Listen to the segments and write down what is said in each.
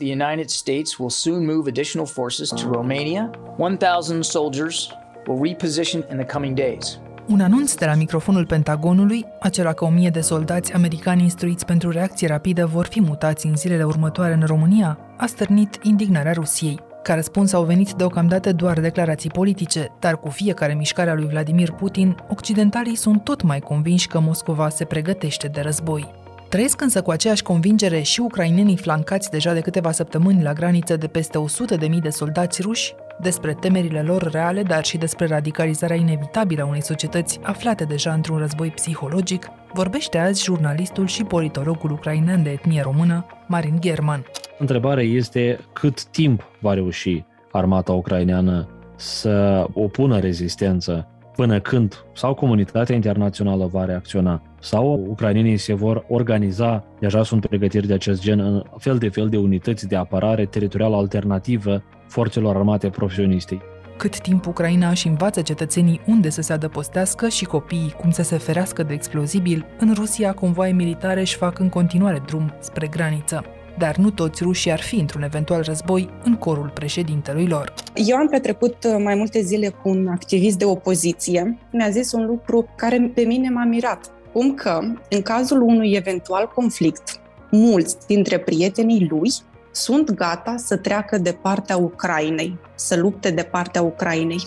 The United States will soon move additional forces to Romania. 1,000 soldiers will reposition in the coming days. Un anunț de la microfonul Pentagonului, acela că o mie de soldați americani instruiți pentru reacție rapidă vor fi mutați în zilele următoare în România, a stârnit indignarea Rusiei. Ca răspuns au venit deocamdată doar declarații politice, dar cu fiecare mișcare a lui Vladimir Putin, occidentalii sunt tot mai convinși că Moscova se pregătește de război. Trăiesc însă cu aceeași convingere și ucrainenii flancați deja de câteva săptămâni la graniță de peste 100.000 de soldați ruși, despre temerile lor reale, dar și despre radicalizarea inevitabilă a unei societăți aflate deja într-un război psihologic, vorbește azi jurnalistul și politologul ucrainean de etnie română, Marin German. Întrebarea este cât timp va reuși armata ucraineană să opună rezistență până când sau comunitatea internațională va reacționa sau ucrainenii se vor organiza, deja sunt pregătiri de acest gen, în fel de fel de unități de apărare teritorială alternativă forțelor armate profesioniste. Cât timp Ucraina își învață cetățenii unde să se adăpostească și copiii cum să se ferească de explozibil, în Rusia convoaie militare își fac în continuare drum spre graniță dar nu toți rușii ar fi într-un eventual război în corul președintelui lor. Eu am petrecut uh, mai multe zile cu un activist de opoziție. Mi-a zis un lucru care pe mine m-a mirat. Cum că, în cazul unui eventual conflict, mulți dintre prietenii lui sunt gata să treacă de partea Ucrainei, să lupte de partea Ucrainei.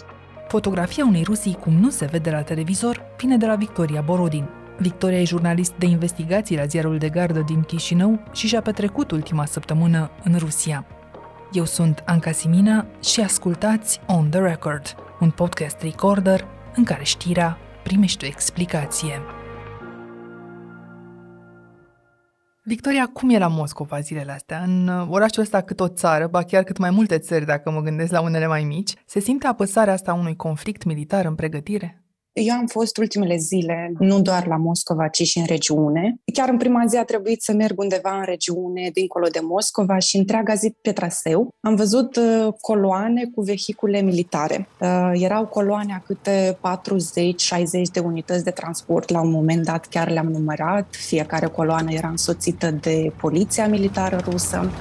Fotografia unei Rusii cum nu se vede la televizor vine de la Victoria Borodin, Victoria e jurnalist de investigații la ziarul de gardă din Chișinău și și-a petrecut ultima săptămână în Rusia. Eu sunt Anca Simina și ascultați On The Record, un podcast recorder în care știrea primește o explicație. Victoria, cum e la Moscova zilele astea? În uh, orașul ăsta cât o țară, ba chiar cât mai multe țări, dacă mă gândesc la unele mai mici, se simte apăsarea asta unui conflict militar în pregătire? Eu am fost ultimele zile, nu doar la Moscova, ci și în regiune. Chiar în prima zi a trebuit să merg undeva în regiune, dincolo de Moscova și întreaga zi pe traseu. Am văzut uh, coloane cu vehicule militare. Uh, erau coloane a câte 40-60 de unități de transport. La un moment dat chiar le-am numărat. Fiecare coloană era însoțită de poliția militară rusă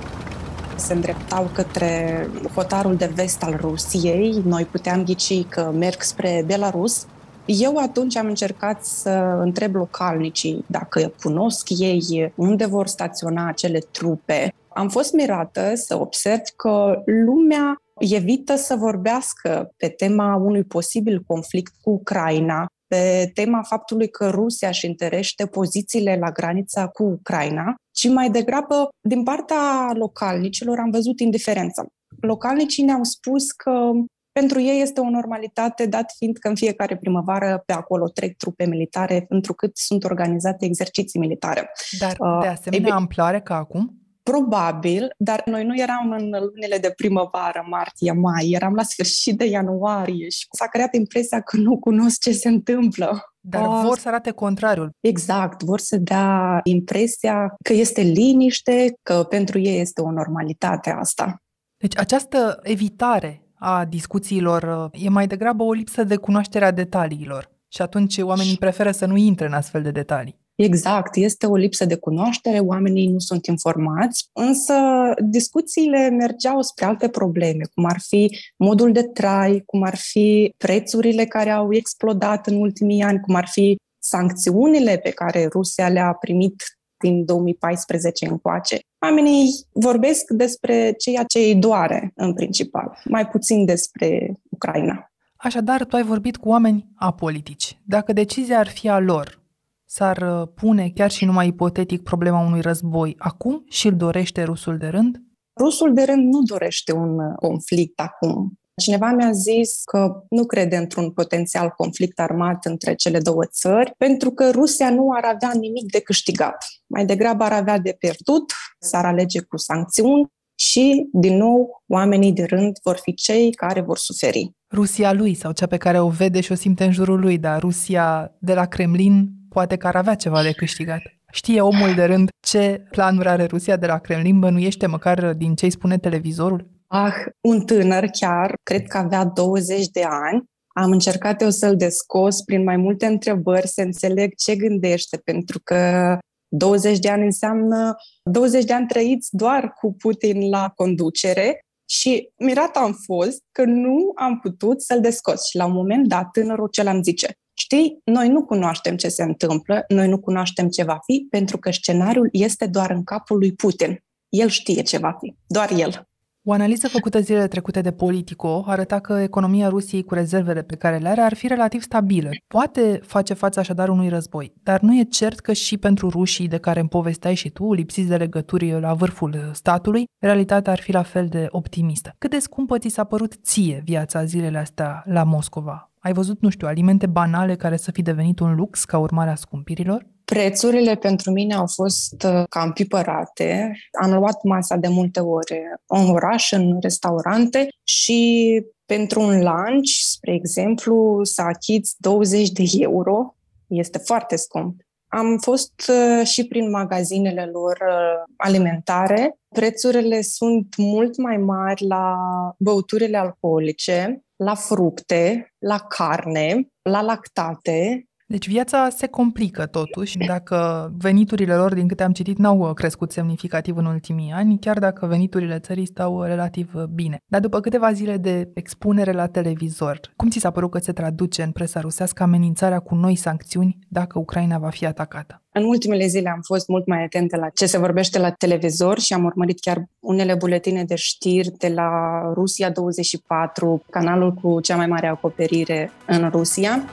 se îndreptau către hotarul de vest al Rusiei. Noi puteam ghici că merg spre Belarus. Eu atunci am încercat să întreb localnicii dacă cunosc ei unde vor staționa acele trupe. Am fost mirată să observ că lumea evită să vorbească pe tema unui posibil conflict cu Ucraina, pe tema faptului că Rusia își întărește pozițiile la granița cu Ucraina, ci mai degrabă din partea localnicilor am văzut indiferență. Localnicii ne-au spus că pentru ei este o normalitate, dat fiind că în fiecare primăvară pe acolo trec trupe militare, întrucât sunt organizate exerciții militare. Dar de uh, asemenea uh, amploare ca acum? Probabil, dar noi nu eram în lunile de primăvară, martie, mai, eram la sfârșit de ianuarie și s-a creat impresia că nu cunosc ce se întâmplă. Dar uh, vor să arate contrariul. Exact, vor să dea impresia că este liniște, că pentru ei este o normalitate asta. Deci această evitare a discuțiilor e mai degrabă o lipsă de cunoaștere a detaliilor și atunci oamenii preferă să nu intre în astfel de detalii. Exact, este o lipsă de cunoaștere, oamenii nu sunt informați, însă discuțiile mergeau spre alte probleme, cum ar fi modul de trai, cum ar fi prețurile care au explodat în ultimii ani, cum ar fi sancțiunile pe care Rusia le-a primit din 2014 încoace. Oamenii vorbesc despre ceea ce îi doare în principal, mai puțin despre Ucraina. Așadar, tu ai vorbit cu oameni apolitici. Dacă decizia ar fi a lor, s-ar uh, pune chiar și numai ipotetic problema unui război acum și îl dorește rusul de rând? Rusul de rând nu dorește un uh, conflict acum. Cineva mi-a zis că nu crede într-un potențial conflict armat între cele două țări, pentru că Rusia nu ar avea nimic de câștigat. Mai degrabă ar avea de pierdut, s-ar alege cu sancțiuni și, din nou, oamenii de rând vor fi cei care vor suferi. Rusia lui sau cea pe care o vede și o simte în jurul lui, dar Rusia de la Kremlin poate că ar avea ceva de câștigat. Știe omul de rând ce planuri are Rusia de la Kremlin? Bănuiește măcar din ce îi spune televizorul? Ah, un tânăr chiar, cred că avea 20 de ani, am încercat eu să-l descos prin mai multe întrebări, să înțeleg ce gândește, pentru că 20 de ani înseamnă 20 de ani trăiți doar cu Putin la conducere și mirat am fost că nu am putut să-l descos. Și la un moment dat, tânărul cel am zice, știi, noi nu cunoaștem ce se întâmplă, noi nu cunoaștem ce va fi, pentru că scenariul este doar în capul lui Putin. El știe ce va fi, doar el. O analiză făcută zilele trecute de Politico arăta că economia Rusiei cu rezervele pe care le are ar fi relativ stabilă. Poate face față așadar unui război, dar nu e cert că și pentru rușii de care îmi povesteai și tu, lipsiți de legături la vârful statului, realitatea ar fi la fel de optimistă. Cât de scumpă ți s-a părut ție viața zilele astea la Moscova? Ai văzut, nu știu, alimente banale care să fi devenit un lux ca urmare a scumpirilor? Prețurile pentru mine au fost uh, cam pipărate. Am luat masa de multe ori în oraș, în restaurante și pentru un lunch, spre exemplu, să achiți 20 de euro. Este foarte scump. Am fost uh, și prin magazinele lor uh, alimentare. Prețurile sunt mult mai mari la băuturile alcoolice, la fructe, la carne, la lactate, deci viața se complică totuși dacă veniturile lor, din câte am citit, n-au crescut semnificativ în ultimii ani, chiar dacă veniturile țării stau relativ bine. Dar după câteva zile de expunere la televizor, cum ți s-a părut că se traduce în presa rusească amenințarea cu noi sancțiuni dacă Ucraina va fi atacată? În ultimele zile am fost mult mai atentă la ce se vorbește la televizor și am urmărit chiar unele buletine de știri de la Rusia 24, canalul cu cea mai mare acoperire în Rusia.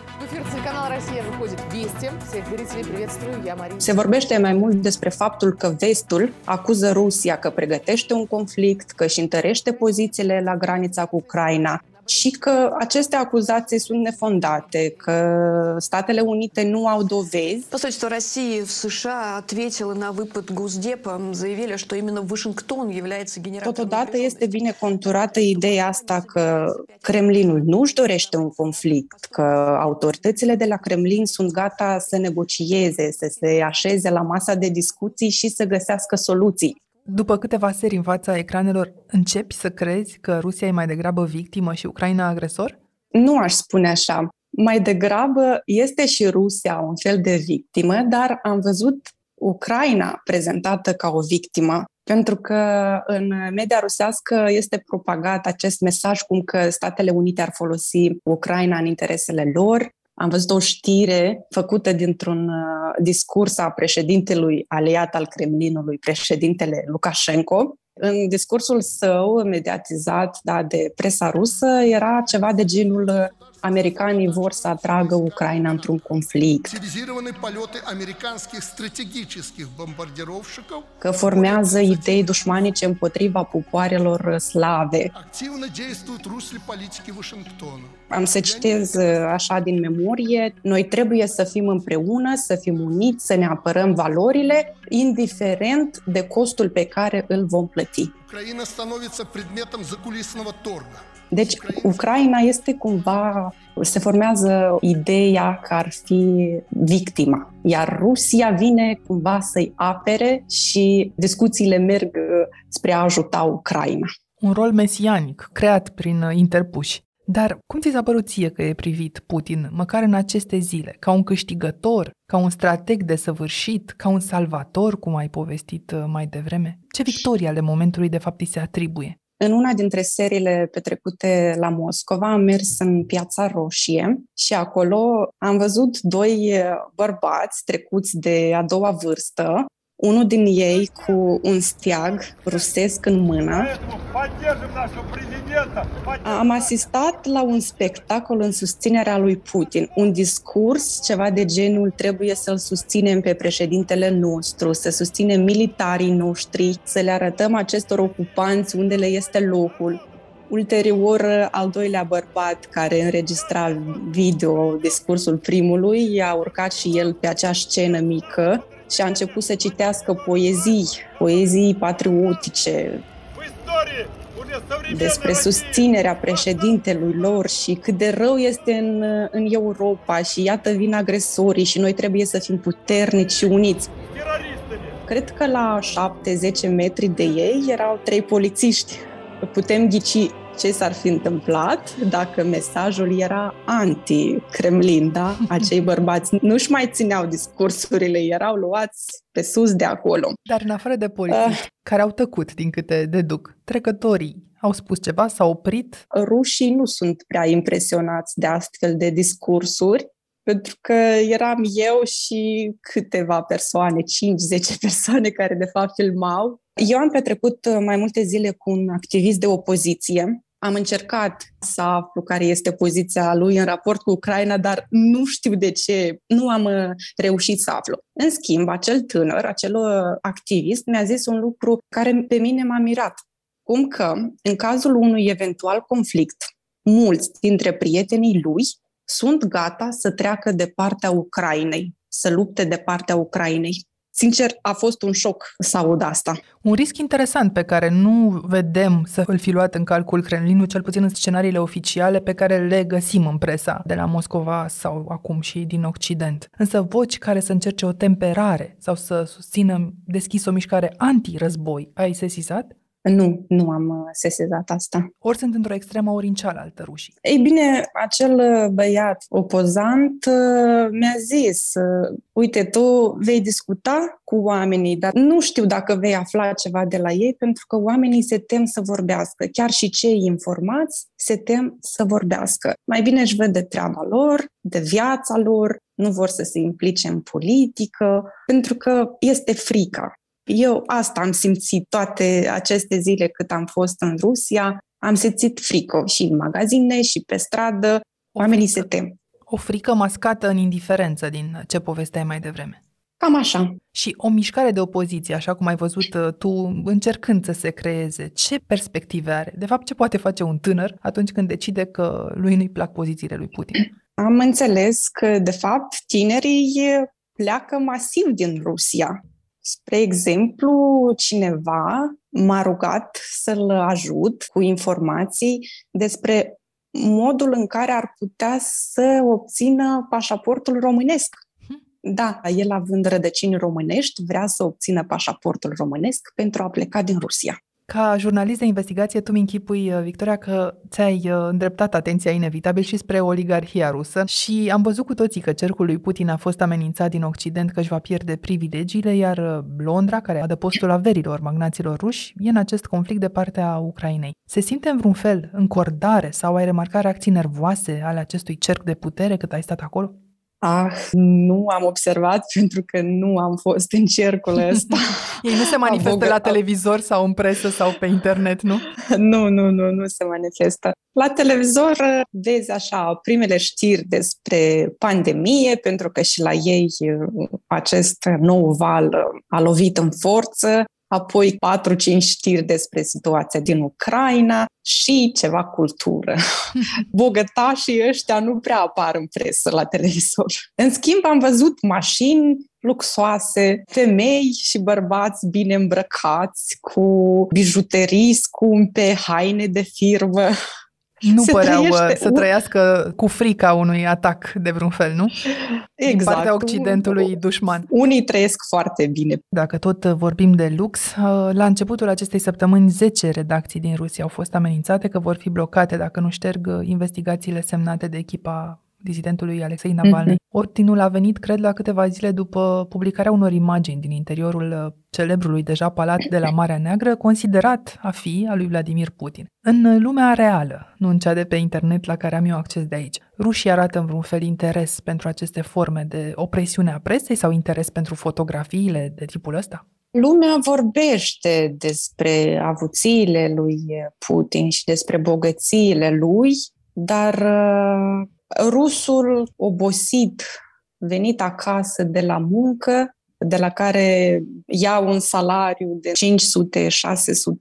Se vorbește mai mult despre faptul că vestul acuză Rusia că pregătește un conflict, că își întărește pozițiile la granița cu Ucraina, și că aceste acuzații sunt nefondate, că Statele Unite nu au dovezi. То, что Россия в США ответила на выпад Госдепа, заявили, что именно Вашингтон является генератором Totodată este bine conturată ideea asta că Kremlinul nu își dorește un conflict, că autoritățile de la Kremlin sunt gata să negocieze, să se așeze la masa de discuții și să găsească soluții. După câteva seri în fața ecranelor, începi să crezi că Rusia e mai degrabă victimă și Ucraina agresor? Nu aș spune așa. Mai degrabă este și Rusia un fel de victimă, dar am văzut Ucraina prezentată ca o victimă, pentru că în media rusească este propagat acest mesaj cum că Statele Unite ar folosi Ucraina în interesele lor, am văzut o știre făcută dintr-un uh, discurs a președintelui aliat al Kremlinului, președintele Lukashenko. În discursul său mediatizat da, de presa rusă era ceva de genul uh, americanii vor să atragă Ucraina într-un conflict. Că formează idei dușmanice împotriva popoarelor slave. Am să citez uh, așa din memorie, noi trebuie să fim împreună, să fim uniți, să ne apărăm valorile, indiferent de costul pe care îl vom plăti. Ucraina становится предметом закулисного торга. Deci Ucraina este cumva, se formează ideea că ar fi victima, iar Rusia vine cumva să-i apere și discuțiile merg uh, spre a ajuta Ucraina. Un rol mesianic, creat prin uh, interpuși. Dar cum ți s-a părut ție că e privit Putin, măcar în aceste zile, ca un câștigător, ca un strateg desăvârșit, ca un salvator, cum ai povestit uh, mai devreme? Ce victorii ale momentului de fapt îi se atribuie? În una dintre seriile petrecute la Moscova am mers în Piața Roșie și acolo am văzut doi eh, bărbați trecuți de a doua vârstă unul din ei cu un steag rusesc în mână. Am asistat la un spectacol în susținerea lui Putin, un discurs, ceva de genul trebuie să-l susținem pe președintele nostru, să susținem militarii noștri, să le arătăm acestor ocupanți unde le este locul. Ulterior, al doilea bărbat care înregistra video discursul primului a urcat și el pe acea scenă mică și a început să citească poezii, poezii patriotice despre susținerea președintelui lor și cât de rău este în, în Europa și iată vin agresorii și noi trebuie să fim puternici și uniți. Cred că la 7-10 metri de ei erau trei polițiști. Putem ghici ce s-ar fi întâmplat dacă mesajul era anti-Kremlin, da? Acei bărbați nu-și mai țineau discursurile, erau luați pe sus de acolo. Dar în afară de polițiști uh, care au tăcut, din câte deduc, trecătorii au spus ceva, s-au oprit? Rușii nu sunt prea impresionați de astfel de discursuri, pentru că eram eu și câteva persoane, 5-10 persoane care de fapt filmau. Eu am petrecut mai multe zile cu un activist de opoziție am încercat să aflu care este poziția lui în raport cu Ucraina, dar nu știu de ce nu am uh, reușit să aflu. În schimb, acel tânăr, acel uh, activist, mi-a zis un lucru care pe mine m-a mirat. Cum că, în cazul unui eventual conflict, mulți dintre prietenii lui sunt gata să treacă de partea Ucrainei, să lupte de partea Ucrainei. Sincer, a fost un șoc să aud asta. Un risc interesant pe care nu vedem să îl fi luat în calcul Kremlinul, cel puțin în scenariile oficiale pe care le găsim în presa de la Moscova sau acum și din Occident. Însă voci care să încerce o temperare sau să susțină deschis o mișcare anti-război, ai sesizat? Nu, nu am uh, sesizat asta. Ori sunt într-o extremă, ori în cealaltă rușii. Ei bine, acel uh, băiat opozant uh, mi-a zis, uite, tu vei discuta cu oamenii, dar nu știu dacă vei afla ceva de la ei, pentru că oamenii se tem să vorbească. Chiar și cei informați se tem să vorbească. Mai bine își văd de treaba lor, de viața lor, nu vor să se implice în politică, pentru că este frica. Eu asta am simțit toate aceste zile cât am fost în Rusia. Am simțit frică și în magazine și pe stradă. Oamenii se tem. O frică mascată în indiferență din ce povesteai mai devreme. Cam așa. Și o mișcare de opoziție, așa cum ai văzut uh, tu, încercând să se creeze, ce perspective are? De fapt, ce poate face un tânăr atunci când decide că lui nu-i plac pozițiile lui Putin? Am înțeles că, de fapt, tinerii pleacă masiv din Rusia. Spre exemplu, cineva m-a rugat să-l ajut cu informații despre modul în care ar putea să obțină pașaportul românesc. Hmm. Da, el având rădăcini românești, vrea să obțină pașaportul românesc pentru a pleca din Rusia. Ca jurnalist de investigație, tu mi închipui, uh, Victoria, că ți-ai uh, îndreptat atenția inevitabil și spre oligarhia rusă și am văzut cu toții că cercul lui Putin a fost amenințat din Occident că își va pierde privilegiile, iar uh, Londra, care adă postul averilor magnaților ruși, e în acest conflict de partea Ucrainei. Se simte în vreun fel încordare sau ai remarcat reacții nervoase ale acestui cerc de putere cât ai stat acolo? Ah, nu am observat pentru că nu am fost în cercul ăsta. Ei nu se manifestă Avogă... la televizor sau în presă sau pe internet, nu? nu, nu, nu, nu se manifestă. La televizor uh, vezi așa primele știri despre pandemie, pentru că și la ei uh, acest nou val uh, a lovit în forță apoi 4-5 știri despre situația din Ucraina și ceva cultură. Bogătașii ăștia nu prea apar în presă la televizor. În schimb, am văzut mașini luxoase, femei și bărbați bine îmbrăcați, cu bijuterii scumpe, haine de firmă nu se păreau uh, trăiește. să trăiască cu frica unui atac de vreun fel, nu? Exact. Din partea Occidentului dușman. Unii trăiesc foarte bine. Dacă tot uh, vorbim de lux, uh, la începutul acestei săptămâni 10 redacții din Rusia au fost amenințate că vor fi blocate dacă nu șterg investigațiile semnate de echipa dizidentului Alexei Navalny. Mm-hmm. Ordinul a venit, cred, la câteva zile după publicarea unor imagini din interiorul uh, celebrului deja palat de la Marea Neagră, considerat a fi al lui Vladimir Putin. În lumea reală, nu în cea de pe internet la care am eu acces de aici, rușii arată în vreun fel interes pentru aceste forme de opresiune a presei sau interes pentru fotografiile de tipul ăsta? Lumea vorbește despre avuțiile lui Putin și despre bogățiile lui, dar uh, rusul obosit, venit acasă de la muncă, de la care ia un salariu de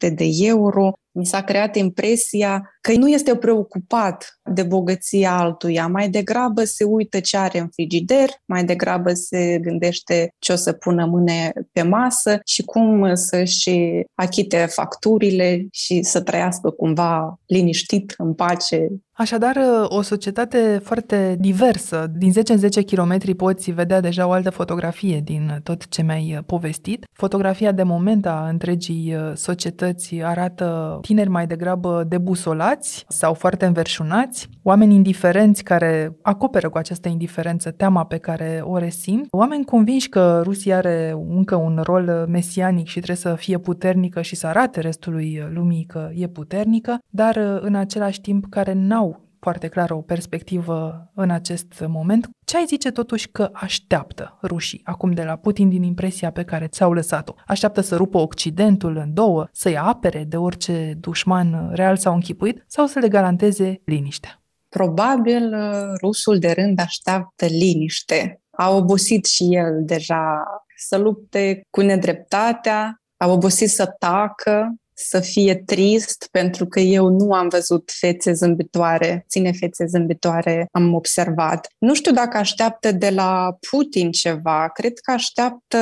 500-600 de euro, mi s-a creat impresia că nu este preocupat de bogăția altuia, mai degrabă se uită ce are în frigider, mai degrabă se gândește ce o să pună mâne pe masă și cum să-și achite facturile și să trăiască cumva liniștit, în pace. Așadar, o societate foarte diversă. Din 10 în 10 km poți vedea deja o altă fotografie din tot ce mi-ai povestit. Fotografia de moment a întregii societăți arată tineri mai degrabă debusolați sau foarte înverșunați, oameni indiferenți care acoperă cu această indiferență teama pe care o resimt, oameni convinși că Rusia are încă un rol mesianic și trebuie să fie puternică și să arate restului lumii că e puternică, dar în același timp care n-au foarte clar o perspectivă în acest moment. Ce ai zice totuși că așteaptă rușii acum de la Putin din impresia pe care ți-au lăsat-o? Așteaptă să rupă Occidentul în două, să-i apere de orice dușman real sau închipuit sau să le garanteze liniștea? Probabil rusul de rând așteaptă liniște. A obosit și el deja să lupte cu nedreptatea, a obosit să tacă, să fie trist pentru că eu nu am văzut fețe zâmbitoare, ține fețe zâmbitoare am observat. Nu știu dacă așteaptă de la Putin ceva, cred că așteaptă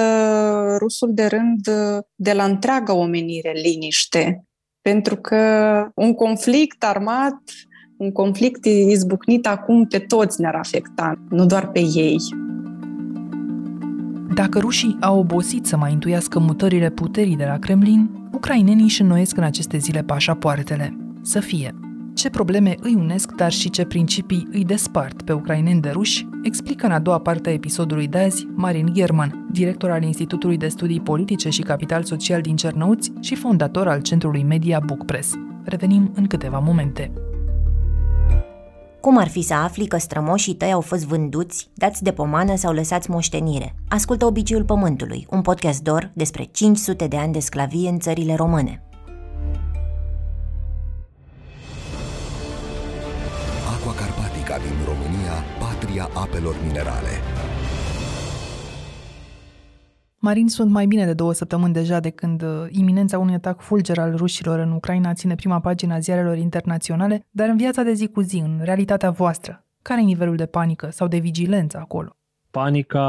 rusul de rând de la întreaga omenire liniște. Pentru că un conflict armat, un conflict izbucnit acum pe toți ne-ar afecta, nu doar pe ei. Dacă rușii au obosit să mai intuiască mutările puterii de la Kremlin, ucrainenii își înnoiesc în aceste zile pașapoartele. Să fie. Ce probleme îi unesc, dar și ce principii îi despart pe ucraineni de ruși, explică în a doua parte a episodului de azi Marin German, director al Institutului de Studii Politice și Capital Social din Cernăuți și fondator al centrului media Bookpress. Revenim în câteva momente. Cum ar fi să afli că strămoșii tăi au fost vânduți, dați de pomană sau lăsați moștenire? Ascultă Obiciul Pământului, un podcast dor despre 500 de ani de sclavie în țările române. Aqua Carpatica din România, patria apelor minerale. Marin, sunt mai bine de două săptămâni deja de când uh, iminența unui atac fulger al rușilor în Ucraina ține prima pagină a ziarelor internaționale, dar în viața de zi cu zi, în realitatea voastră, care e nivelul de panică sau de vigilență acolo? Panica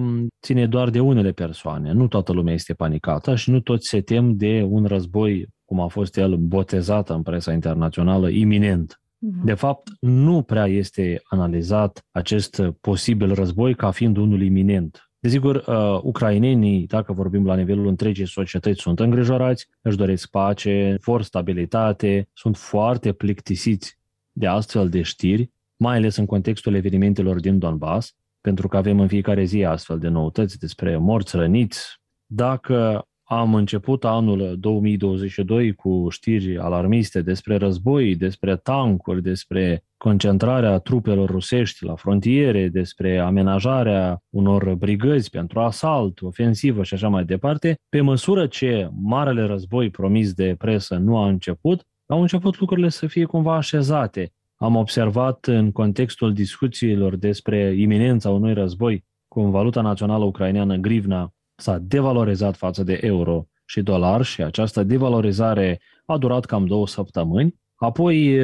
um, ține doar de unele persoane. Nu toată lumea este panicată și nu toți se tem de un război, cum a fost el botezat în presa internațională, iminent. Mhm. De fapt, nu prea este analizat acest posibil război ca fiind unul iminent. Desigur, uh, ucrainenii, dacă vorbim la nivelul întregii societăți, sunt îngrijorați, își doresc pace, vor stabilitate, sunt foarte plictisiți de astfel de știri, mai ales în contextul evenimentelor din Donbass, pentru că avem în fiecare zi astfel de noutăți despre morți, răniți. Dacă am început anul 2022 cu știri alarmiste despre război, despre tancuri, despre concentrarea trupelor rusești la frontiere, despre amenajarea unor brigăzi pentru asalt, ofensivă și așa mai departe, pe măsură ce marele război promis de presă nu a început, au început lucrurile să fie cumva așezate. Am observat în contextul discuțiilor despre iminența unui război cum valuta națională ucraineană grivna s-a devalorizat față de euro și dolar și această devalorizare a durat cam două săptămâni. Apoi,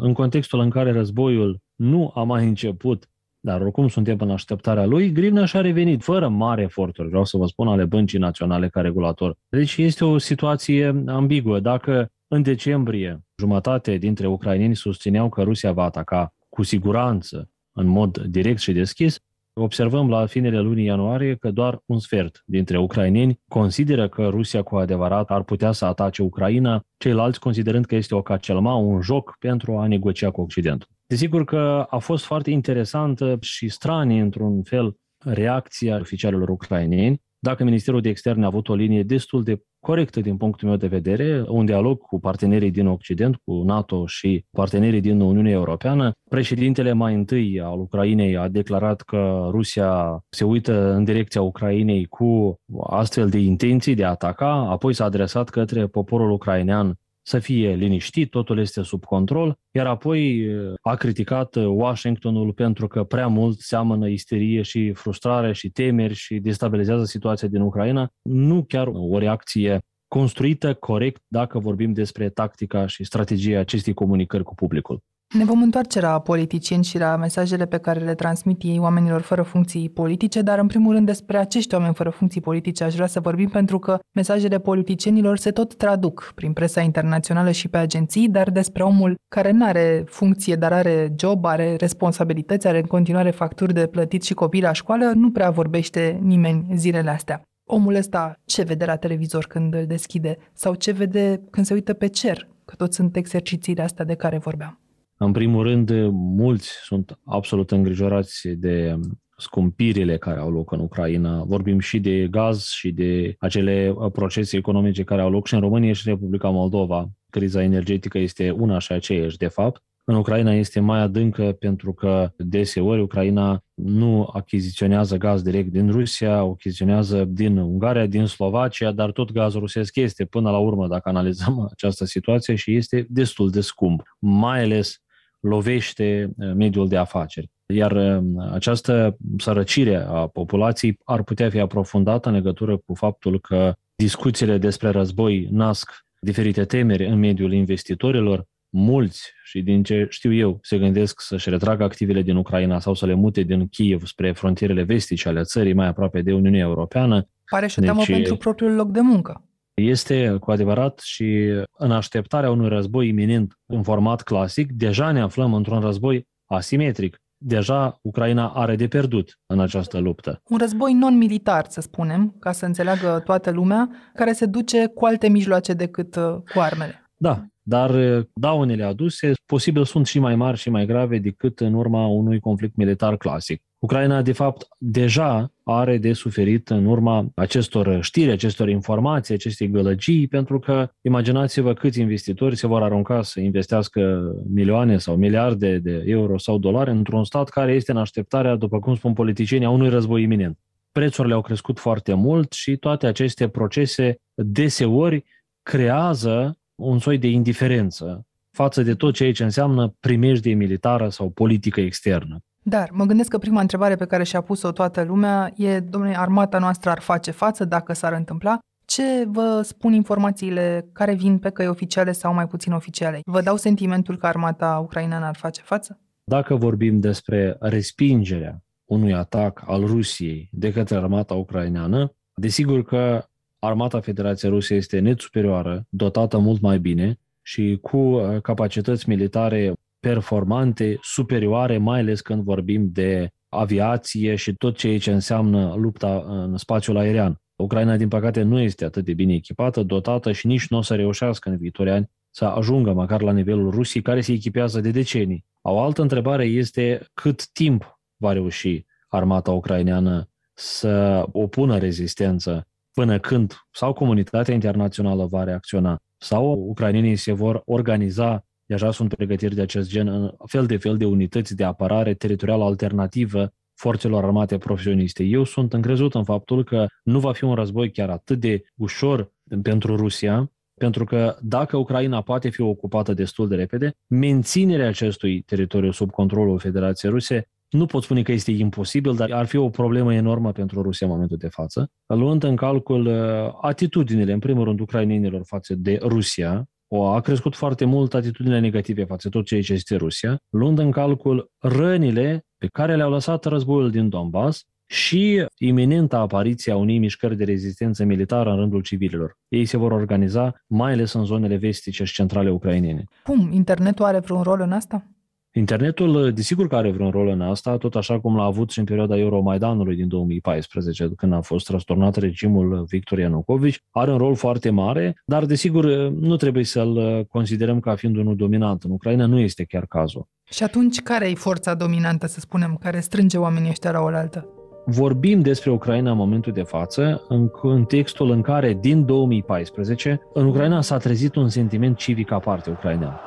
în contextul în care războiul nu a mai început, dar oricum suntem în așteptarea lui, grivna și-a revenit fără mare eforturi, vreau să vă spun, ale băncii naționale ca regulator. Deci este o situație ambiguă. Dacă în decembrie jumătate dintre ucraineni susțineau că Rusia va ataca cu siguranță în mod direct și deschis, Observăm la finele lunii ianuarie că doar un sfert dintre ucraineni consideră că Rusia cu adevărat ar putea să atace Ucraina, ceilalți considerând că este o cacelma, un joc pentru a negocia cu Occidentul. Desigur că a fost foarte interesantă și stranie, într-un fel, reacția oficialilor ucraineni, dacă Ministerul de Externe a avut o linie destul de corectă din punctul meu de vedere, un dialog cu partenerii din Occident, cu NATO și partenerii din Uniunea Europeană. Președintele mai întâi al Ucrainei a declarat că Rusia se uită în direcția Ucrainei cu astfel de intenții de a ataca, apoi s-a adresat către poporul ucrainean să fie liniștit, totul este sub control, iar apoi a criticat Washingtonul pentru că prea mult seamănă isterie și frustrare și temeri și destabilizează situația din Ucraina. Nu chiar o reacție construită corect dacă vorbim despre tactica și strategia acestei comunicări cu publicul. Ne vom întoarce la politicieni și la mesajele pe care le transmit ei oamenilor fără funcții politice, dar în primul rând despre acești oameni fără funcții politice aș vrea să vorbim pentru că mesajele politicienilor se tot traduc prin presa internațională și pe agenții, dar despre omul care nu are funcție, dar are job, are responsabilități, are în continuare facturi de plătit și copii la școală, nu prea vorbește nimeni zilele astea. Omul ăsta ce vede la televizor când îl deschide? Sau ce vede când se uită pe cer? Că tot sunt exercițiile astea de care vorbeam? În primul rând, mulți sunt absolut îngrijorați de scumpirile care au loc în Ucraina. Vorbim și de gaz și de acele procese economice care au loc și în România și în Republica Moldova. Criza energetică este una și aceeași, de fapt. În Ucraina este mai adâncă pentru că deseori Ucraina nu achiziționează gaz direct din Rusia, achiziționează din Ungaria, din Slovacia, dar tot gazul rusesc este până la urmă, dacă analizăm această situație, și este destul de scump, mai ales lovește eh, mediul de afaceri. Iar eh, această sărăcire a populației ar putea fi aprofundată în legătură cu faptul că discuțiile despre război nasc diferite temeri în mediul investitorilor, mulți și din ce știu eu se gândesc să-și retragă activele din Ucraina sau să le mute din Kiev spre frontierele vestice ale țării, mai aproape de Uniunea Europeană. Pare și o teamă deci, pentru propriul loc de muncă. Este cu adevărat și în așteptarea unui război iminent în format clasic, deja ne aflăm într-un război asimetric. Deja Ucraina are de pierdut în această luptă. Un război non-militar, să spunem, ca să înțeleagă toată lumea, care se duce cu alte mijloace decât uh, cu armele. Da, dar uh, daunele aduse posibil sunt și mai mari și mai grave decât în urma unui conflict militar clasic. Ucraina, de fapt, deja are de suferit în urma acestor știri, acestor informații, acestei gălăgii, pentru că imaginați-vă câți investitori se vor arunca să investească milioane sau miliarde de euro sau dolari într-un stat care este în așteptarea, după cum spun politicienii, a unui război iminent. Prețurile au crescut foarte mult și toate aceste procese deseori creează un soi de indiferență față de tot ceea ce înseamnă primejdie militară sau politică externă. Dar mă gândesc că prima întrebare pe care și-a pus-o toată lumea e, domnule, armata noastră ar face față dacă s-ar întâmpla? Ce vă spun informațiile care vin pe căi oficiale sau mai puțin oficiale? Vă dau sentimentul că armata ucraineană ar face față? Dacă vorbim despre respingerea unui atac al Rusiei de către armata ucraineană, desigur că armata Federației Ruse este net superioară, dotată mult mai bine și cu uh, capacități militare performante, superioare, mai ales când vorbim de aviație și tot ceea ce înseamnă lupta în spațiul aerian. Ucraina, din păcate, nu este atât de bine echipată, dotată și nici nu o să reușească în viitorii ani să ajungă măcar la nivelul Rusiei, care se echipează de decenii. O altă întrebare este cât timp va reuși armata ucraineană să opună rezistență până când sau comunitatea internațională va reacționa sau ucrainenii se vor organiza Deja sunt pregătiri de acest gen în fel de fel de unități de apărare teritorială alternativă forțelor armate profesioniste. Eu sunt încrezut în faptul că nu va fi un război chiar atât de ușor pentru Rusia, pentru că dacă Ucraina poate fi ocupată destul de repede, menținerea acestui teritoriu sub controlul Federației Ruse nu pot spune că este imposibil, dar ar fi o problemă enormă pentru Rusia în momentul de față, luând în calcul uh, atitudinile, în primul rând, ucrainenilor față de Rusia, o, a crescut foarte mult atitudinile negative față tot ceea ce este Rusia, luând în calcul rănile pe care le-au lăsat războiul din Donbass și iminenta apariția unei mișcări de rezistență militară în rândul civililor. Ei se vor organiza mai ales în zonele vestice și centrale ucrainene. Cum? Internetul are vreun rol în asta? Internetul, desigur că are vreun rol în asta, tot așa cum l-a avut și în perioada Euromaidanului din 2014, când a fost răsturnat regimul Victor Ianucovici, are un rol foarte mare, dar desigur nu trebuie să-l considerăm ca fiind unul dominant. În Ucraina nu este chiar cazul. Și atunci care e forța dominantă, să spunem, care strânge oamenii ăștia la oaltă? Vorbim despre Ucraina în momentul de față, în contextul în care, din 2014, în Ucraina s-a trezit un sentiment civic aparte ucrainean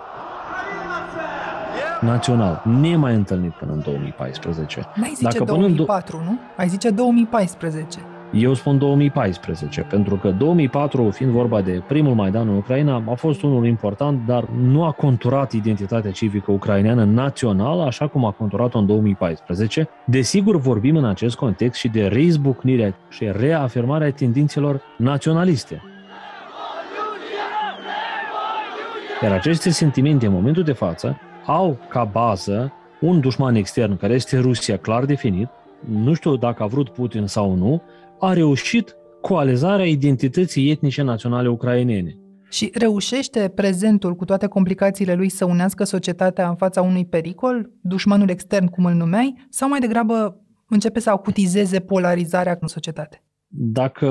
național, nemai întâlnit până în 2014. N-ai zice Dacă 2004, până în... nu? Ai zice 2014. Eu spun 2014, pentru că 2004, fiind vorba de primul Maidan în Ucraina, a fost unul important, dar nu a conturat identitatea civică ucraineană națională, așa cum a conturat-o în 2014. Desigur, vorbim în acest context și de reizbucnirea și reafirmarea tendințelor naționaliste. Iar aceste sentimente, în momentul de față, au ca bază un dușman extern, care este Rusia, clar definit, nu știu dacă a vrut Putin sau nu, a reușit coalizarea identității etnice naționale ucrainene. Și reușește prezentul, cu toate complicațiile lui, să unească societatea în fața unui pericol, dușmanul extern, cum îl numeai, sau mai degrabă începe să acutizeze polarizarea în societate? Dacă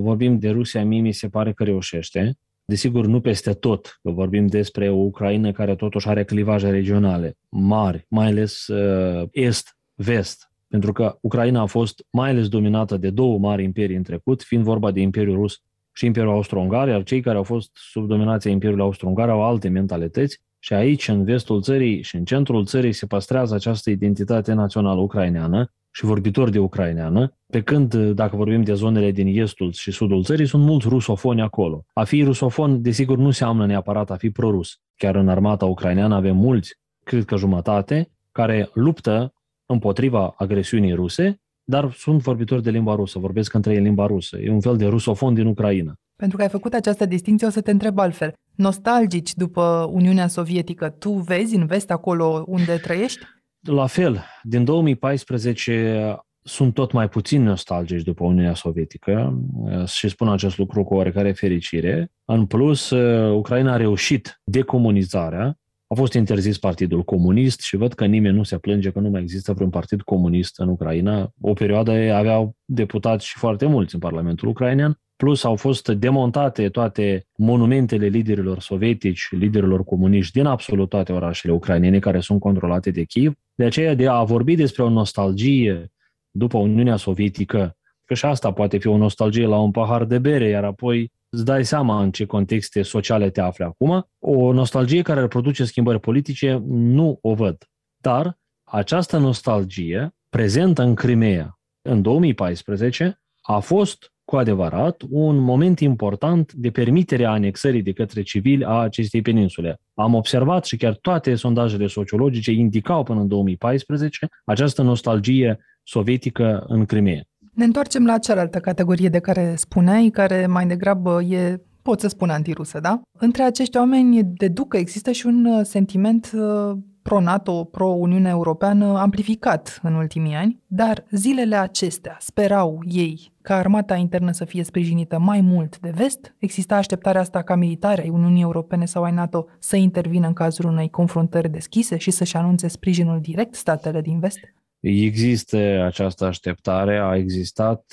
vorbim de Rusia, mie mi se pare că reușește. Desigur nu peste tot, că vorbim despre o Ucraina care totuși are clivaje regionale mari, mai ales uh, est-vest, pentru că Ucraina a fost mai ales dominată de două mari imperii în trecut, fiind vorba de Imperiul Rus și Imperiul Austro-Ungar, iar cei care au fost sub dominația Imperiului Austro-Ungar au alte mentalități și aici, în vestul țării și în centrul țării, se păstrează această identitate națională ucraineană și vorbitori de ucraineană, pe când, dacă vorbim de zonele din estul și sudul țării, sunt mulți rusofoni acolo. A fi rusofon, desigur, nu înseamnă neapărat a fi prorus. Chiar în armata ucraineană avem mulți, cred că jumătate, care luptă împotriva agresiunii ruse, dar sunt vorbitori de limba rusă, vorbesc între ei limba rusă. E un fel de rusofon din Ucraina. Pentru că ai făcut această distinție, o să te întreb altfel. Nostalgici după Uniunea Sovietică, tu vezi în vest acolo unde trăiești? La fel, din 2014 sunt tot mai puțin nostalgici după Uniunea Sovietică și spun acest lucru cu oarecare fericire. În plus, Ucraina a reușit decomunizarea, a fost interzis Partidul Comunist și văd că nimeni nu se plânge că nu mai există vreun partid comunist în Ucraina. O perioadă aveau deputați și foarte mulți în Parlamentul ucrainean plus au fost demontate toate monumentele liderilor sovietici, liderilor comuniști din absolut toate orașele ucrainene care sunt controlate de Kiev. De aceea, de a vorbi despre o nostalgie după Uniunea Sovietică, că și asta poate fi o nostalgie la un pahar de bere, iar apoi îți dai seama în ce contexte sociale te afli acum, o nostalgie care ar produce schimbări politice, nu o văd. Dar această nostalgie, prezentă în Crimea în 2014, a fost cu adevărat un moment important de permitere a anexării de către civili a acestei peninsule. Am observat și chiar toate sondajele sociologice indicau până în 2014 această nostalgie sovietică în Crimea. Ne întoarcem la cealaltă categorie de care spuneai, care mai degrabă e pot să spun antirusă, da? Între acești oameni deduc că există și un sentiment uh, pro-NATO, pro-Uniunea Europeană amplificat în ultimii ani, dar zilele acestea sperau ei ca armata internă să fie sprijinită mai mult de vest? Exista așteptarea asta ca militari ai Uniunii Europene sau ai NATO să intervină în cazul unei confruntări deschise și să-și anunțe sprijinul direct statele din vest? Există această așteptare, a existat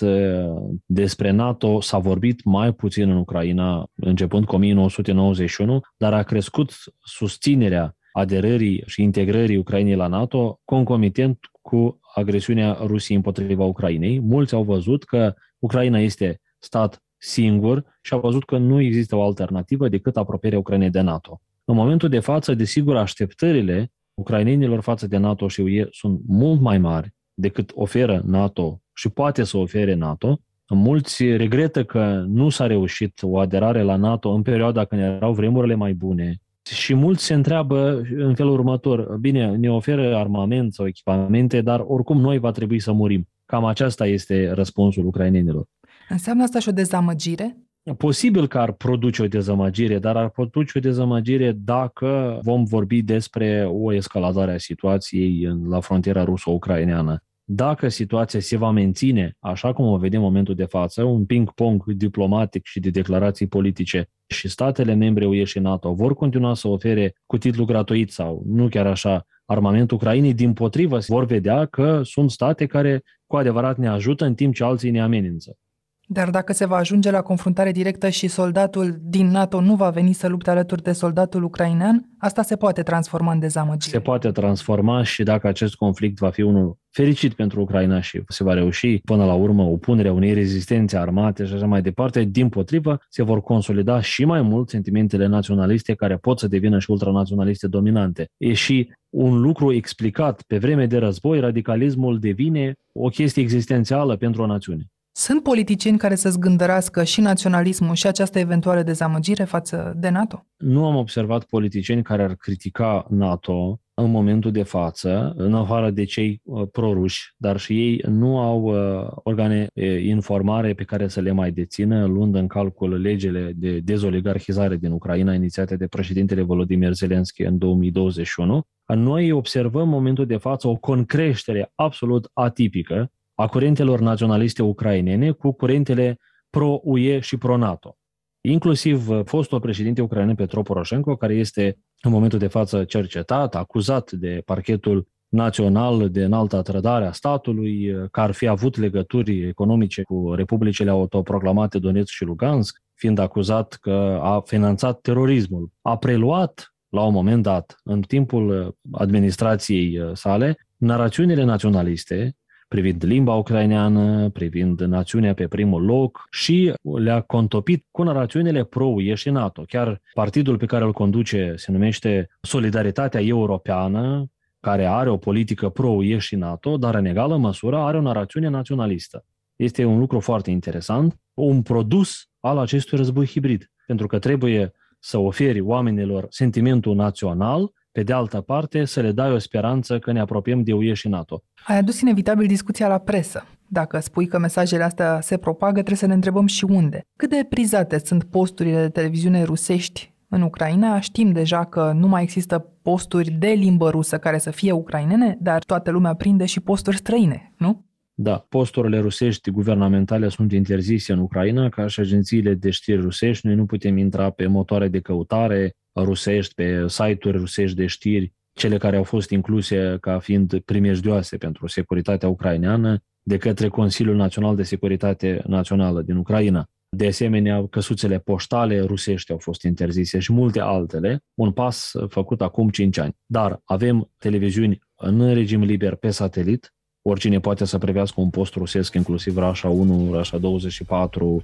despre NATO, s-a vorbit mai puțin în Ucraina începând cu 1991, dar a crescut susținerea aderării și integrării Ucrainei la NATO concomitent cu agresiunea Rusiei împotriva Ucrainei. Mulți au văzut că Ucraina este stat singur și au văzut că nu există o alternativă decât apropierea Ucrainei de NATO. În momentul de față, desigur, așteptările ucrainenilor față de NATO și UE sunt mult mai mari decât oferă NATO și poate să ofere NATO. Mulți regretă că nu s-a reușit o aderare la NATO în perioada când erau vremurile mai bune, și mulți se întreabă în felul următor, bine, ne oferă armament sau echipamente, dar oricum noi va trebui să murim. Cam aceasta este răspunsul ucrainenilor. Înseamnă asta și o dezamăgire? Posibil că ar produce o dezamăgire, dar ar produce o dezamăgire dacă vom vorbi despre o escaladare a situației la frontiera ruso-ucraineană. Dacă situația se va menține așa cum o vedem în momentul de față, un ping-pong diplomatic și de declarații politice și statele membre UE și NATO vor continua să ofere cu titlu gratuit sau nu chiar așa armament Ucrainei, din potrivă vor vedea că sunt state care cu adevărat ne ajută în timp ce alții ne amenință. Dar dacă se va ajunge la confruntare directă și soldatul din NATO nu va veni să lupte alături de soldatul ucrainean, asta se poate transforma în dezamăgire. Se poate transforma și dacă acest conflict va fi unul fericit pentru Ucraina și se va reuși până la urmă opunerea unei rezistențe armate și așa mai departe, din potrivă se vor consolida și mai mult sentimentele naționaliste care pot să devină și ultranaționaliste dominante. E și un lucru explicat pe vreme de război, radicalismul devine o chestie existențială pentru o națiune. Sunt politicieni care să zgândărească și naționalismul și această eventuală dezamăgire față de NATO? Nu am observat politicieni care ar critica NATO în momentul de față, în afară de cei uh, proruși, dar și ei nu au uh, organe informare pe care să le mai dețină, luând în calcul legile de dezoligarhizare din Ucraina inițiate de președintele Volodymyr Zelensky în 2021. Noi observăm în momentul de față o concreștere absolut atipică a curentelor naționaliste ucrainene cu curentele pro-UE și pro-NATO. Inclusiv uh, fostul președinte ucrainean Petro Poroshenko, care este în momentul de față cercetat, acuzat de parchetul național de înaltă trădare a statului, că ar fi avut legături economice cu republicile autoproclamate Donetsk și Lugansk, fiind acuzat că a finanțat terorismul. A preluat la un moment dat, în timpul administrației sale, narațiunile naționaliste privind limba ucraineană, privind națiunea pe primul loc și le-a contopit cu narațiunile pro-UE și NATO. Chiar partidul pe care îl conduce se numește Solidaritatea Europeană, care are o politică pro-UE și NATO, dar în egală măsură are o narațiune naționalistă. Este un lucru foarte interesant, un produs al acestui război hibrid, pentru că trebuie să oferi oamenilor sentimentul național pe de altă parte, să le dai o speranță că ne apropiem de UE și NATO. Ai adus inevitabil discuția la presă. Dacă spui că mesajele astea se propagă, trebuie să ne întrebăm și unde. Cât de prizate sunt posturile de televiziune rusești în Ucraina? Știm deja că nu mai există posturi de limbă rusă care să fie ucrainene, dar toată lumea prinde și posturi străine, nu? Da, posturile rusești guvernamentale sunt interzise în Ucraina, ca și agențiile de știri rusești. Noi nu putem intra pe motoare de căutare, rusești, pe site-uri rusești de știri, cele care au fost incluse ca fiind primejdioase pentru securitatea ucraineană de către Consiliul Național de Securitate Națională din Ucraina. De asemenea, căsuțele poștale rusești au fost interzise și multe altele, un pas făcut acum 5 ani. Dar avem televiziuni în regim liber pe satelit, oricine poate să privească un post rusesc, inclusiv Rașa 1, Rașa 24,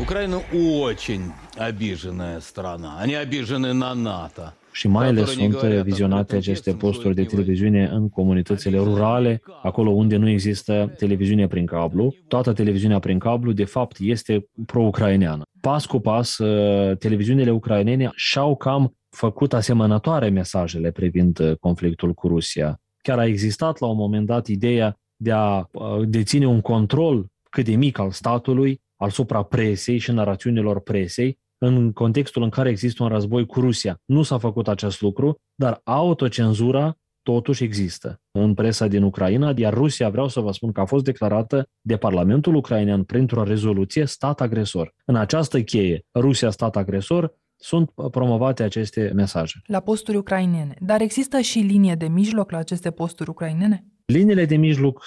Украина очень обиженная страна. Они обижены на НАТО. Și mai ales sunt vizionate aceste posturi de televiziune în comunitățile rurale, acolo unde nu există televiziune prin cablu. Toată televiziunea prin cablu, de fapt, este pro-ucraineană. Pas cu pas, uh, televiziunile ucrainene și-au cam făcut asemănătoare mesajele privind uh, conflictul cu Rusia. Chiar a existat la un moment dat ideea de a uh, deține un control cât de mic al statului asupra presei și narațiunilor presei în contextul în care există un război cu Rusia. Nu s-a făcut acest lucru, dar autocenzura totuși există în presa din Ucraina, iar Rusia, vreau să vă spun că a fost declarată de Parlamentul ucrainean printr-o rezoluție stat agresor. În această cheie, Rusia stat agresor, sunt promovate aceste mesaje. La posturi ucrainene. Dar există și linie de mijloc la aceste posturi ucrainene? Liniile de mijloc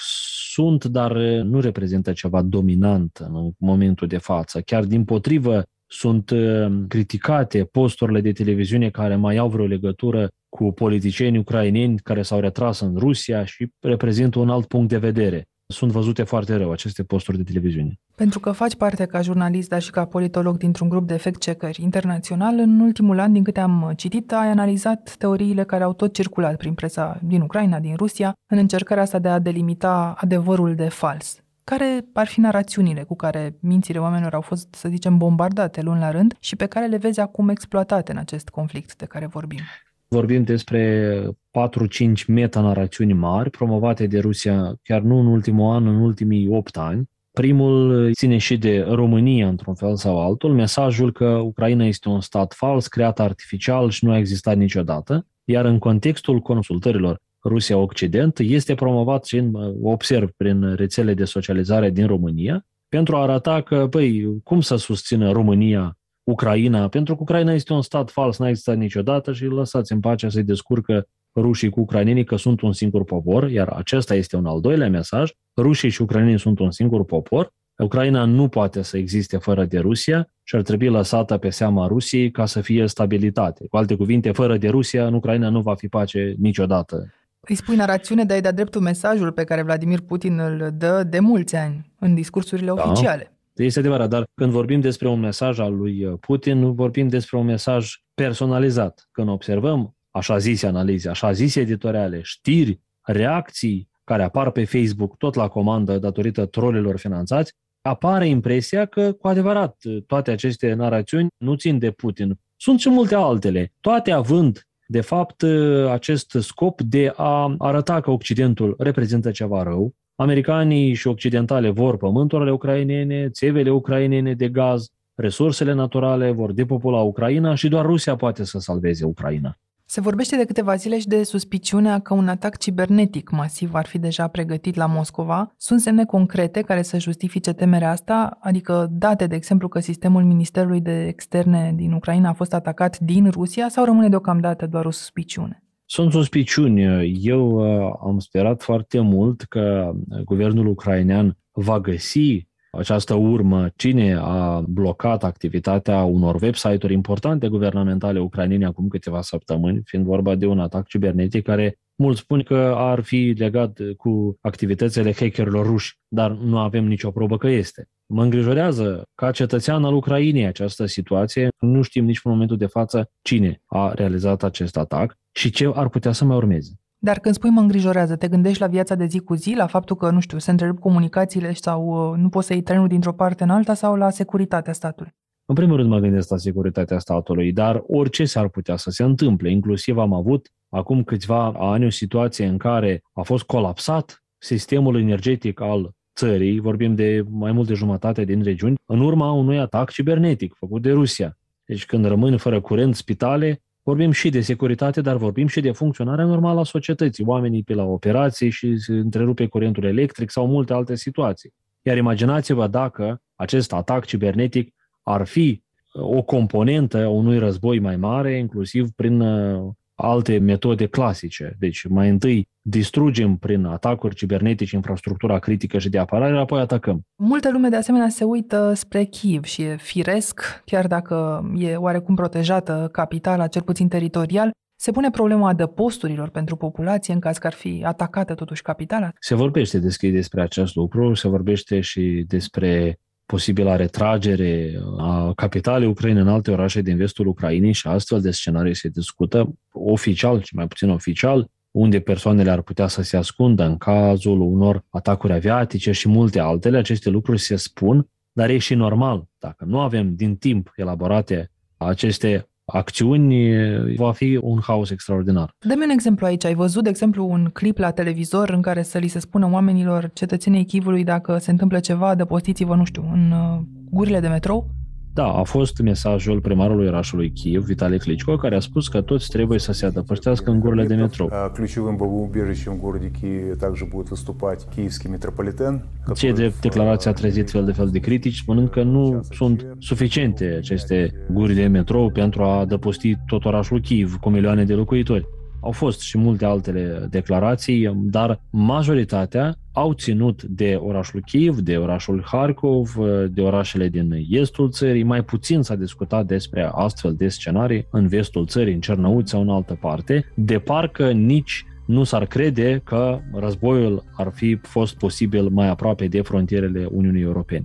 sunt, dar nu reprezintă ceva dominant în momentul de față. Chiar din potrivă, sunt uh, criticate posturile de televiziune care mai au vreo legătură cu politicieni ucraineni care s-au retras în Rusia și reprezintă un alt punct de vedere sunt văzute foarte rău aceste posturi de televiziune. Pentru că faci parte ca jurnalist, dar și ca politolog dintr-un grup de fact-checkeri internațional, în ultimul an, din câte am citit, ai analizat teoriile care au tot circulat prin presa din Ucraina, din Rusia, în încercarea asta de a delimita adevărul de fals. Care ar fi narațiunile cu care mințile oamenilor au fost, să zicem, bombardate luni la rând și pe care le vezi acum exploatate în acest conflict de care vorbim? Vorbim despre 4-5 metanarațiuni mari promovate de Rusia chiar nu în ultimul an, în ultimii 8 ani. Primul ține și de România într-un fel sau altul, mesajul că Ucraina este un stat fals, creat artificial și nu a existat niciodată, iar în contextul consultărilor Rusia-Occident este promovat și observ prin rețele de socializare din România pentru a arăta că, păi, cum să susțină România Ucraina, pentru că Ucraina este un stat fals, n-a existat niciodată și lăsați în pace să-i descurcă rușii cu ucrainenii că sunt un singur popor, iar acesta este un al doilea mesaj. Rușii și ucrainenii sunt un singur popor. Ucraina nu poate să existe fără de Rusia și ar trebui lăsată pe seama Rusiei ca să fie stabilitate. Cu alte cuvinte, fără de Rusia, în Ucraina nu va fi pace niciodată. Îi spui narațiune, dar ai de-a dreptul mesajul pe care Vladimir Putin îl dă de mulți ani în discursurile da. oficiale. Este adevărat, dar când vorbim despre un mesaj al lui Putin, vorbim despre un mesaj personalizat. Când observăm așa zise analize, așa zise editoriale, știri, reacții care apar pe Facebook tot la comandă datorită trolilor finanțați, apare impresia că, cu adevărat, toate aceste narațiuni nu țin de Putin. Sunt și multe altele, toate având, de fapt, acest scop de a arăta că Occidentul reprezintă ceva rău, Americanii și occidentale vor pământurile ucrainene, țevele ucrainene de gaz, resursele naturale, vor depopula Ucraina și doar Rusia poate să salveze Ucraina. Se vorbește de câteva zile și de suspiciunea că un atac cibernetic masiv ar fi deja pregătit la Moscova. Sunt semne concrete care să justifice temerea asta, adică date, de exemplu, că sistemul Ministerului de Externe din Ucraina a fost atacat din Rusia sau rămâne deocamdată doar o suspiciune? Sunt suspiciuni. Eu uh, am sperat foarte mult că guvernul ucrainean va găsi această urmă, cine a blocat activitatea unor website-uri importante guvernamentale ucrainene acum câteva săptămâni, fiind vorba de un atac cibernetic care mulți spun că ar fi legat cu activitățile hackerilor ruși, dar nu avem nicio probă că este. Mă îngrijorează ca cetățean al Ucrainei această situație. Nu știm nici în momentul de față cine a realizat acest atac și ce ar putea să mai urmeze. Dar când spui mă îngrijorează, te gândești la viața de zi cu zi, la faptul că, nu știu, se întrerup comunicațiile sau uh, nu poți să iei trenul dintr-o parte în alta sau la securitatea statului? În primul rând mă gândesc la securitatea statului, dar orice s-ar putea să se întâmple. Inclusiv am avut acum câțiva ani o situație în care a fost colapsat sistemul energetic al țării, vorbim de mai mult de jumătate din regiuni, în urma unui atac cibernetic făcut de Rusia. Deci când rămân fără curent spitale, vorbim și de securitate, dar vorbim și de funcționarea normală a societății. Oamenii pe la operații și se întrerupe curentul electric sau multe alte situații. Iar imaginați-vă dacă acest atac cibernetic ar fi o componentă a unui război mai mare, inclusiv prin uh, alte metode clasice. Deci mai întâi distrugem prin atacuri cibernetice infrastructura critică și de apărare, apoi atacăm. Multă lume de asemenea se uită spre Kiev și e firesc, chiar dacă e oarecum protejată capitala, cel puțin teritorial, se pune problema adăposturilor pentru populație în caz că ar fi atacată totuși capitala? Se vorbește deschis despre acest lucru, se vorbește și despre posibila retragere a capitalei Ucrainei în alte orașe din vestul Ucrainei și astfel de scenarii se discută oficial și mai puțin oficial, unde persoanele ar putea să se ascundă în cazul unor atacuri aviatice și multe altele. Aceste lucruri se spun, dar e și normal. Dacă nu avem din timp elaborate aceste acțiuni, va fi un haos extraordinar. Dă-mi un exemplu aici. Ai văzut, de exemplu, un clip la televizor în care să li se spună oamenilor, cetățenii Chivului, dacă se întâmplă ceva, dăpostiți-vă, nu știu, în uh, gurile de metrou? Da, a fost mesajul primarului orașului Kiev, Vitali Klitschko, care a spus că toți trebuie să se adăpăstească în gurile de metrou. Ключевым бомбоубежищем в городе Киеве также будет выступать киевский метрополитен. Cei de declarație a trezit fel de fel de critici, spunând că nu sunt suficiente aceste guri de metrou pentru a adăposti tot orașul Kiev cu milioane de locuitori. Au fost și multe altele declarații, dar majoritatea au ținut de orașul Kiev, de orașul Harkov, de orașele din estul țării. Mai puțin s-a discutat despre astfel de scenarii în vestul țării, în Cernăuți sau în altă parte, de parcă nici nu s-ar crede că războiul ar fi fost posibil mai aproape de frontierele Uniunii Europene.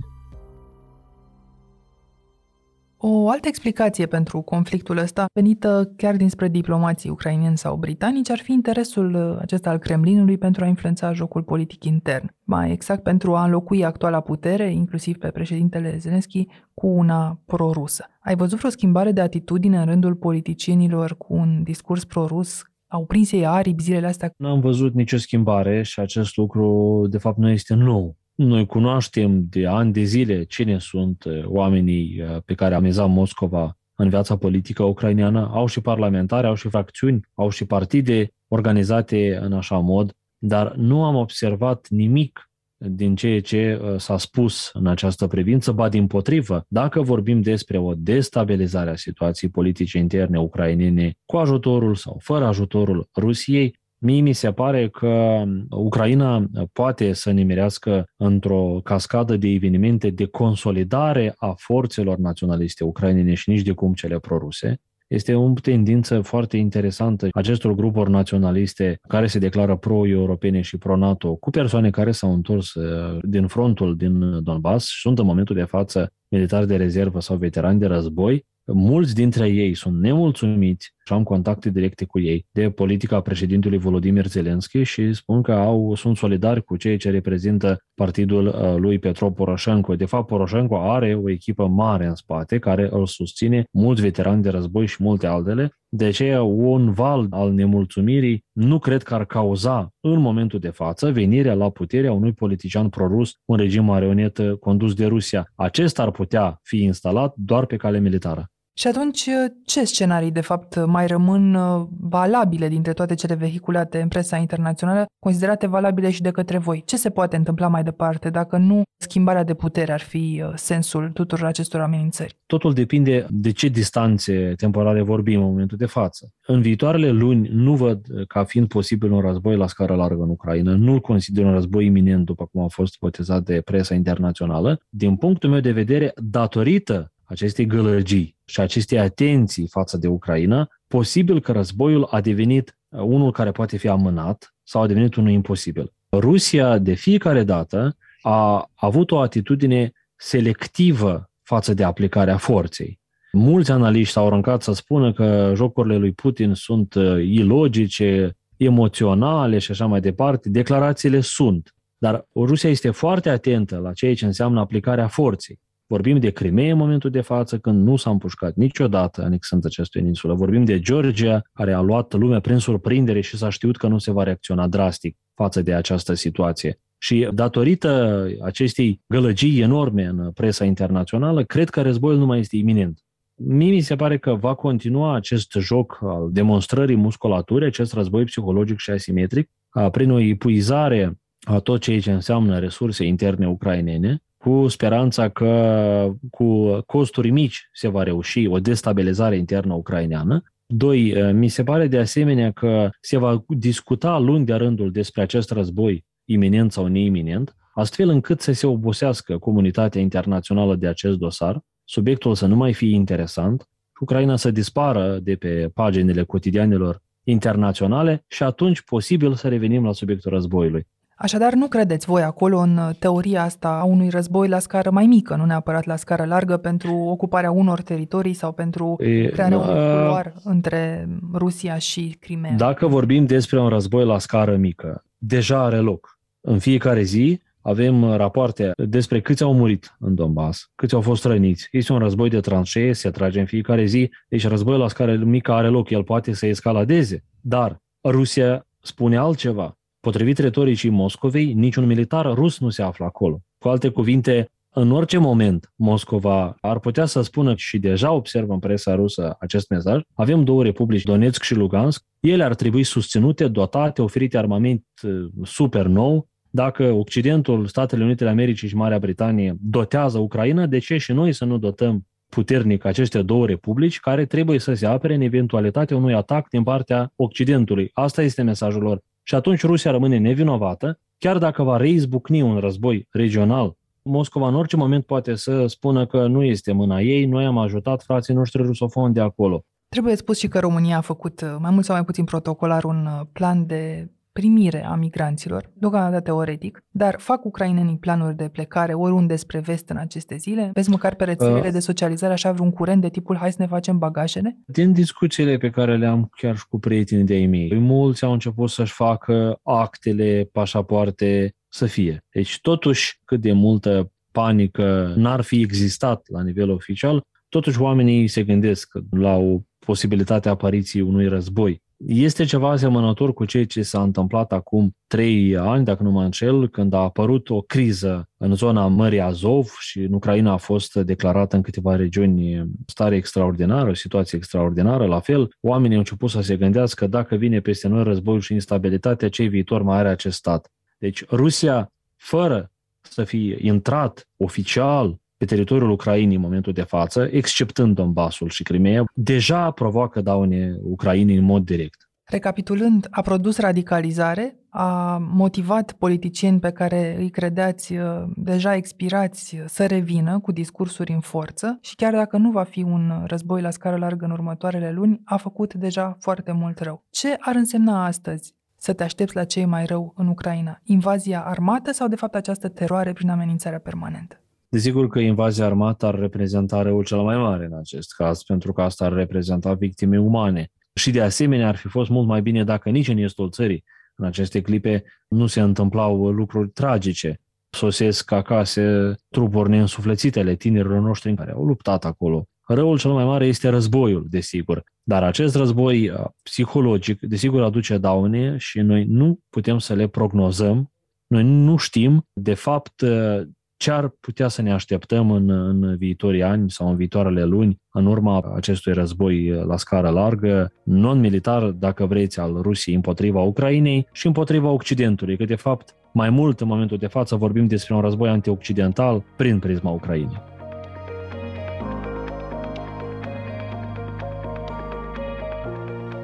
O altă explicație pentru conflictul ăsta, venită chiar dinspre diplomații ucrainieni sau britanici, ar fi interesul uh, acesta al Kremlinului pentru a influența jocul politic intern. Mai exact pentru a înlocui actuala putere, inclusiv pe președintele Zelensky, cu una prorusă. Ai văzut vreo schimbare de atitudine în rândul politicienilor cu un discurs prorus au prins ei aripi zilele astea? Nu am văzut nicio schimbare și acest lucru, de fapt, nu este nou. Noi cunoaștem de ani de zile cine sunt uh, oamenii uh, pe care a mizat Moscova în viața politică ucraineană. Au și parlamentari, au și fracțiuni, au și partide organizate în așa mod, dar nu am observat nimic din ceea ce uh, s-a spus în această privință, ba din potrivă, dacă vorbim despre o destabilizare a situației politice interne ucrainene cu ajutorul sau fără ajutorul Rusiei, Mie mi se pare că Ucraina poate să nimerească într-o cascadă de evenimente de consolidare a forțelor naționaliste ucrainene și nici de cum cele proruse. Este o tendință foarte interesantă acestor grupuri naționaliste care se declară pro-europene și pro-NATO, cu persoane care s-au întors uh, din frontul din Donbass și sunt în momentul de față militari de rezervă sau veterani de război, Mulți dintre ei sunt nemulțumiți și am contacte directe cu ei de politica președintelui Volodymyr Zelensky și spun că au, sunt solidari cu cei ce reprezintă partidul uh, lui Petro Poroshenko. De fapt, Poroshenko are o echipă mare în spate care îl susține, mulți veterani de război și multe altele. De aceea, un val al nemulțumirii nu cred că ar cauza în momentul de față venirea la putere a unui politician prorus, un regim marionetă condus de Rusia. Acesta ar putea fi instalat doar pe cale militară. Și atunci, ce scenarii, de fapt, mai rămân uh, valabile dintre toate cele vehiculate în presa internațională, considerate valabile și de către voi? Ce se poate întâmpla mai departe dacă nu schimbarea de putere ar fi uh, sensul tuturor acestor amenințări? Totul depinde de ce distanțe temporale vorbim în momentul de față. În viitoarele luni nu văd ca fiind posibil un război la scară largă în Ucraina. Nu-l consider un război iminent, după cum a fost botezat de presa internațională. Din punctul meu de vedere, datorită acestei gălăgii și acestei atenții față de Ucraina, posibil că războiul a devenit uh, unul care poate fi amânat sau a devenit unul imposibil. Rusia de fiecare dată a avut o atitudine selectivă față de aplicarea forței. Mulți analiști s-au aruncat să spună că jocurile lui Putin sunt uh, ilogice, emoționale și așa mai departe. Declarațiile sunt. Dar Rusia este foarte atentă la ceea ce înseamnă aplicarea forței. Vorbim de Crimea în momentul de față, când nu s-a împușcat niciodată anexând această insulă. Vorbim de Georgia, care a luat lumea prin surprindere și s-a știut că nu se va reacționa drastic față de această situație. Și datorită acestei gălăgii enorme în presa internațională, cred că războiul nu mai este iminent. Mie mi se pare că va continua acest joc al demonstrării musculaturii, acest război psihologic și asimetric, prin o epuizare a tot ceea ce înseamnă resurse interne ucrainene, cu speranța că cu costuri mici se va reuși o destabilizare internă ucraineană. Doi, eh, mi se pare de asemenea că se va discuta luni de rândul despre acest război iminent sau neiminent, astfel încât să se obosească comunitatea internațională de acest dosar, subiectul să nu mai fie interesant, Ucraina să dispară de pe paginile cotidianelor internaționale și atunci posibil să revenim la subiectul războiului. Așadar, nu credeți voi acolo în uh, teoria asta a unui război la scară mai mică, nu neapărat la scară largă, pentru ocuparea unor teritorii sau pentru e, crearea unui culoar între Rusia și Crimea? Dacă vorbim despre un război la scară mică, deja are loc. În fiecare zi avem uh, rapoarte despre câți au murit în Donbass, câți au fost răniți. Este un război de tranșee, se trage în fiecare zi, deci războiul la scară mică are loc, el poate să escaladeze, dar Rusia spune altceva Potrivit retoricii Moscovei, niciun militar rus nu se află acolo. Cu alte cuvinte, în orice moment Moscova ar putea să spună și deja observă în presa rusă acest mesaj, avem două republici, Donetsk și Lugansk, ele ar trebui susținute, dotate, oferite armament uh, super nou. Dacă Occidentul, Statele Unite ale Americii și Marea Britanie dotează Ucraina, de ce și noi să nu dotăm puternic aceste două republici care trebuie să se apere în eventualitatea unui atac din partea Occidentului. Asta este mesajul lor și atunci Rusia rămâne nevinovată, chiar dacă va reizbucni un război regional. Moscova în orice moment poate să spună că nu este mâna ei, noi am ajutat frații noștri rusofoni de acolo. Trebuie spus și că România a făcut mai mult sau mai puțin protocolar un plan de primire a migranților, deocamdată teoretic, dar fac ucrainenii planuri de plecare oriunde spre vest în aceste zile? Vezi măcar pe rețelele uh, de socializare așa vreun curent de tipul hai să ne facem bagajele? Din discuțiile pe care le-am chiar și cu prietenii de-ai mei, mulți au început să-și facă actele, pașapoarte să fie. Deci totuși cât de multă panică n-ar fi existat la nivel oficial, totuși oamenii se gândesc la o posibilitate a apariției unui război este ceva asemănător cu ceea ce s-a întâmplat acum trei ani, dacă nu mă înșel, când a apărut o criză în zona Mării Azov și în Ucraina a fost declarată în câteva regiuni stare extraordinară, o situație extraordinară. La fel, oamenii au început să se gândească dacă vine peste noi războiul și instabilitatea, ce viitor mai are acest stat. Deci Rusia, fără să fie intrat oficial pe teritoriul Ucrainei în momentul de față, exceptând Donbassul și Crimea, deja provoacă daune Ucrainei în mod direct. Recapitulând, a produs radicalizare, a motivat politicieni pe care îi credeați uh, deja expirați să revină cu discursuri în forță și chiar dacă nu va fi un război la scară largă în următoarele luni, a făcut deja foarte mult rău. Ce ar însemna astăzi să te aștepți la cei mai rău în Ucraina? Invazia armată sau de fapt această teroare prin amenințarea permanentă? Desigur că invazia armată ar reprezenta răul cel mai mare în acest caz, pentru că asta ar reprezenta victime umane. Și de asemenea ar fi fost mult mai bine dacă nici în estul țării, în aceste clipe, nu se întâmplau lucruri tragice. Sosesc acasă trupuri neînsuflețite ale tinerilor noștri care au luptat acolo. Răul cel mai mare este războiul, desigur. Dar acest război uh, psihologic, desigur, aduce daune și noi nu putem să le prognozăm. Noi nu știm, de fapt, uh, ce ar putea să ne așteptăm în, în viitorii ani sau în viitoarele luni în urma acestui război la scară largă, non-militar, dacă vreți, al Rusiei împotriva Ucrainei și împotriva Occidentului, că de fapt mai mult în momentul de față vorbim despre un război antioccidental prin prisma Ucrainei.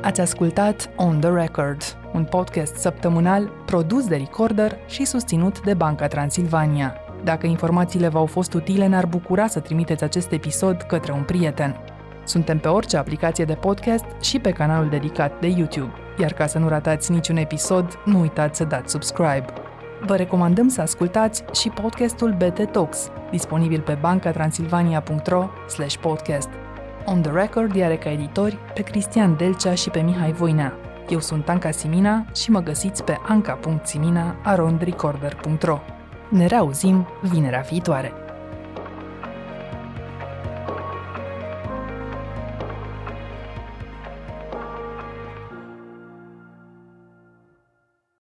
Ați ascultat On The Record, un podcast săptămânal produs de Recorder și susținut de Banca Transilvania. Dacă informațiile v-au fost utile, ne-ar bucura să trimiteți acest episod către un prieten. Suntem pe orice aplicație de podcast și pe canalul dedicat de YouTube. Iar ca să nu ratați niciun episod, nu uitați să dați subscribe. Vă recomandăm să ascultați și podcastul BT Talks, disponibil pe bancatransilvania.ro podcast. On the Record are ca editori pe Cristian Delcea și pe Mihai Voinea. Eu sunt Anca Simina și mă găsiți pe anca.simina.arondrecorder.ro Ne reauzim vinerea viitoare!